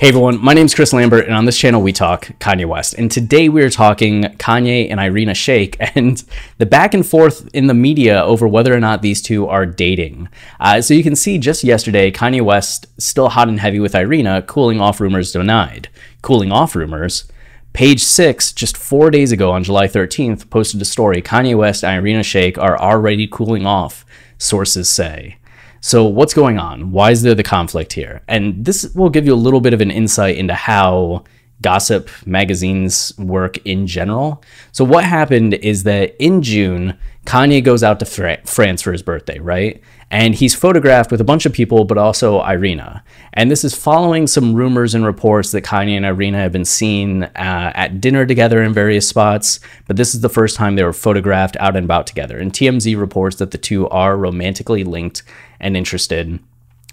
Hey everyone, my name is Chris Lambert, and on this channel we talk Kanye West. And today we are talking Kanye and Irina Shayk and the back and forth in the media over whether or not these two are dating. Uh, so you can see just yesterday, Kanye West still hot and heavy with Irina, cooling off rumors denied. Cooling off rumors. Page six, just four days ago on July 13th, posted a story Kanye West and Irina Shayk are already cooling off, sources say. So, what's going on? Why is there the conflict here? And this will give you a little bit of an insight into how gossip magazines work in general. So, what happened is that in June, Kanye goes out to Fra- France for his birthday, right? And he's photographed with a bunch of people, but also Irina. And this is following some rumors and reports that Kanye and Irina have been seen uh, at dinner together in various spots. But this is the first time they were photographed out and about together. And TMZ reports that the two are romantically linked and interested.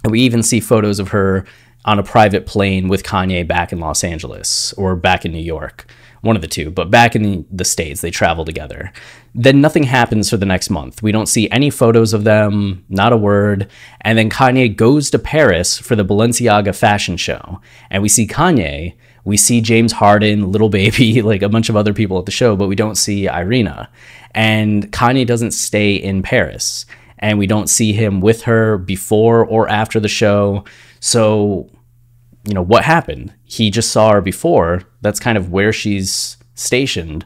We even see photos of her on a private plane with Kanye back in Los Angeles or back in New York one of the two, but back in the, States, they travel together. Then nothing happens for the next month. We don't see any photos of them, not a word. And then Kanye goes to Paris for the Balenciaga fashion show. And we see Kanye, we see James Harden, Lil Baby, like a bunch of other people at the show, but we don't see Irina. And Kanye doesn't stay in Paris. And we don't see him with her before or after the show. So you know, what happened? He just saw her before. That's kind of where she's stationed.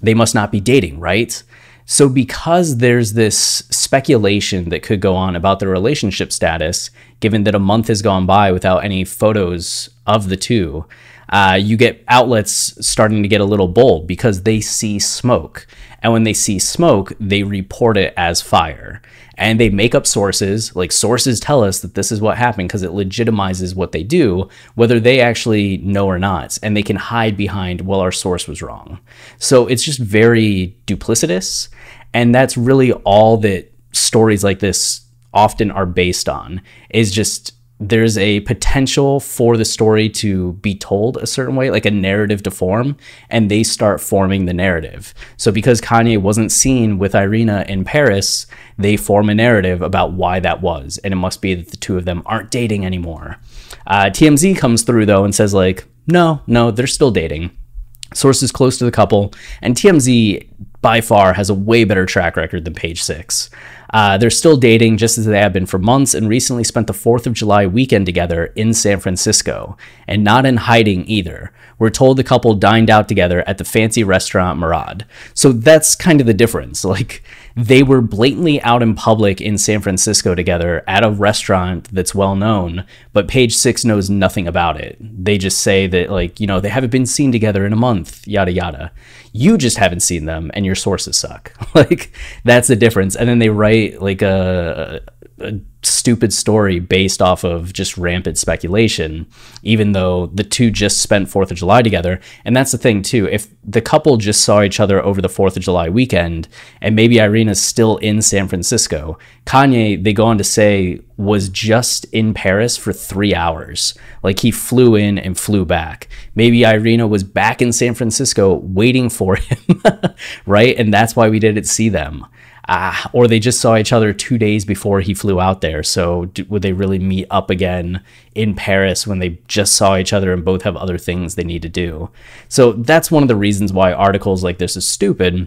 They must not be dating, right? So, because there's this speculation that could go on about their relationship status, given that a month has gone by without any photos of the two, uh, you get outlets starting to get a little bold because they see smoke. And when they see smoke, they report it as fire. And they make up sources, like sources tell us that this is what happened because it legitimizes what they do, whether they actually know or not. And they can hide behind, well, our source was wrong. So it's just very duplicitous. And that's really all that stories like this often are based on is just there's a potential for the story to be told a certain way, like a narrative to form, and they start forming the narrative. So because Kanye wasn't seen with Irina in Paris, they form a narrative about why that was, and it must be that the two of them aren't dating anymore. Uh, TMZ comes through though and says like, no, no, they're still dating. Sources close to the couple, and TMZ by far has a way better track record than Page Six. Uh, they're still dating just as they have been for months and recently spent the 4th of July weekend together in San Francisco, and not in hiding either. We're told the couple dined out together at the fancy restaurant Mourad. So that's kind of the difference. Like, they were blatantly out in public in San Francisco together at a restaurant that's well known, but Page Six knows nothing about it. They just say that, like, you know, they haven't been seen together in a month, yada yada. You just haven't seen them, and your sources suck. like, that's the difference. And then they write like a, a stupid story based off of just rampant speculation, even though the two just spent Fourth of July together. And that's the thing too. If the couple just saw each other over the Fourth of July weekend, and maybe Irina's still in San Francisco, Kanye, they go on to say, was just in Paris for three hours. Like he flew in and flew back. Maybe Irina was back in San Francisco waiting for him, right? And that's why we didn't see them uh, or they just saw each other two days before he flew out there. So do, would they really meet up again in Paris when they just saw each other and both have other things they need to do? So that's one of the reasons why articles like this is stupid,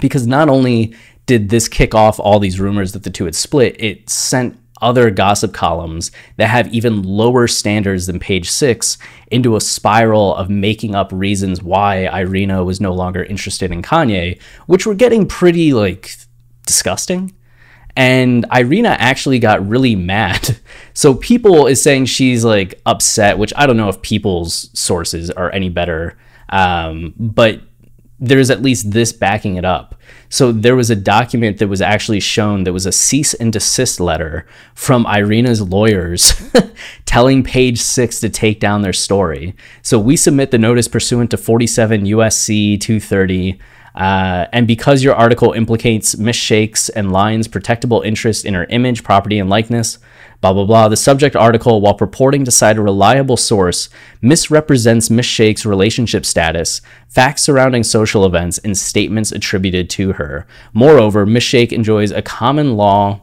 because not only did this kick off all these rumors that the two had split, it sent other gossip columns that have even lower standards than page six into a spiral of making up reasons why Irina was no longer interested in Kanye, which were getting pretty like disgusting. And Irina actually got really mad. So People is saying she's like upset, which I don't know if People's sources are any better Um, but there's at least this backing it up. So there was a document that was actually shown that was a cease and desist letter from Irina's lawyers telling page six to take down their story. So we submit the notice pursuant to 47 USC 230. Uh, and because your article implicates Miss Shayk's and Lyons' protectable interest in her image, property, and likeness, blah, blah, blah. The subject article, while purporting to cite a reliable source, misrepresents Miss Shayk's relationship status, facts surrounding social events, and statements attributed to her. Moreover, Miss Shake enjoys a common law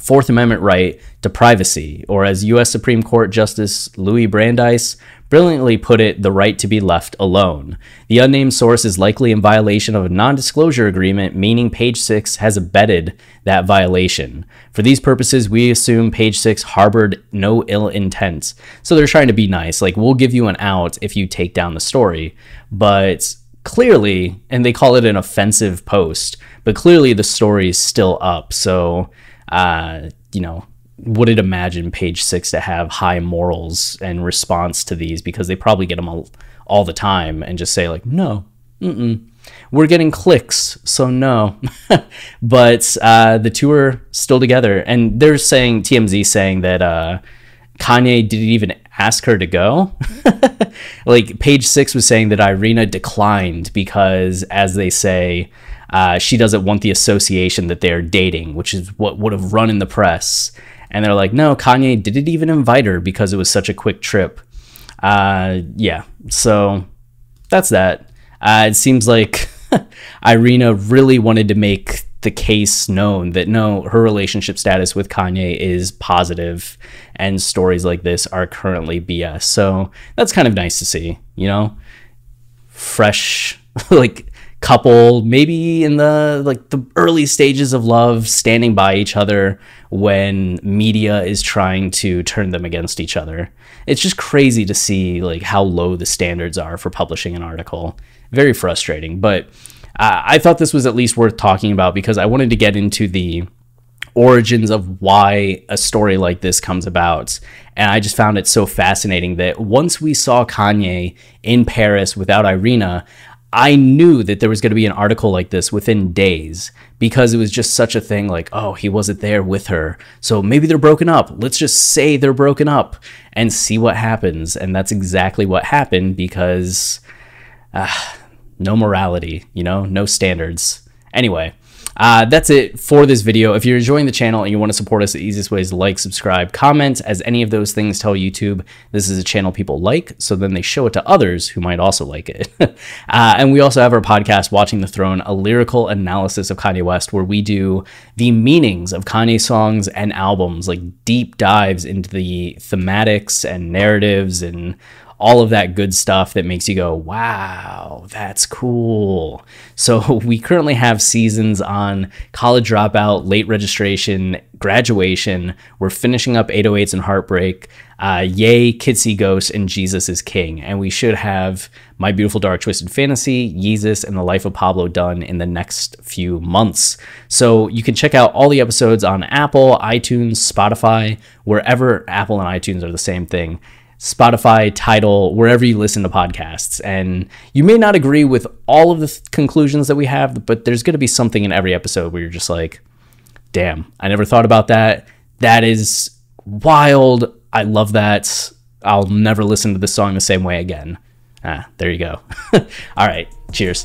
Fourth Amendment right to privacy, or as U.S. Supreme Court Justice Louis Brandeis brilliantly put it, the right to be left alone. The unnamed source is likely in violation of a non disclosure agreement, meaning page 6 has abetted that violation. For these purposes, we assume page 6 harbored no ill intent. So they're trying to be nice. Like, we'll give you an out if you take down the story. But clearly, and they call it an offensive post, but clearly the story is still up. So, uh, you know, wouldn't imagine page six to have high morals and response to these? Because they probably get them all, all the time and just say like no mm-mm. we're getting clicks so no. But uh, the two are still together. And they're saying tmz saying that uh, kanye didn't even ask her to go. Like page six was saying that irina declined because as they say uh, she doesn't want the association that they're dating which is what would have run in the press and they're like, no, Kanye didn't even invite her because it was such a quick trip. Uh, yeah, so that's that. Uh, it seems like Irina really wanted to make the case known that no, her relationship status with Kanye is positive, and stories like this are currently BS. So that's kind of nice to see, you know, fresh, like couple maybe in the like the early stages of love standing by each other when media is trying to turn them against each other it's just crazy to see like how low the standards are for publishing an article very frustrating but i thought this was at least worth talking about because i wanted to get into the origins of why a story like this comes about. And I just found it so fascinating that once we saw Kanye in Paris without Irina, I knew that there was going to be an article like this within days because it was just such a thing like, oh, he wasn't there with her. So maybe they're broken up. Let's just say they're broken up and see what happens. And that's exactly what happened because uh, no morality, you know, no standards. Anyway, uh, that's it for this video. If you're enjoying the channel and you want to support us, the easiest way is to like, subscribe, comment, as any of those things tell YouTube this is a channel people like, so then they show it to others who might also like it. uh, and we also have our podcast, Watching the Throne, a lyrical analysis of Kanye West, where we do the meanings of Kanye songs and albums, like deep dives into the thematics and narratives and all of that good stuff that makes you go, wow, that's cool. So we currently have seasons on college dropout, late registration, graduation. We're finishing up 808s and heartbreak. Uh, ye, Kids See Ghosts, and Jesus is King. And we should have My Beautiful Dark Twisted Fantasy, Yeezus, and The Life of Pablo done in the next few months. So you can check out all the episodes on Apple, iTunes, Spotify, wherever Apple and iTunes are the same thing. Spotify, Tidal, wherever you listen to podcasts. And you may not agree with all of the th- conclusions that we have, but there's going to be something in every episode where you're just like, damn, I never thought about that. That is wild. I love that. I'll never listen to this song the same way again. Ah, there you go. all right. Cheers.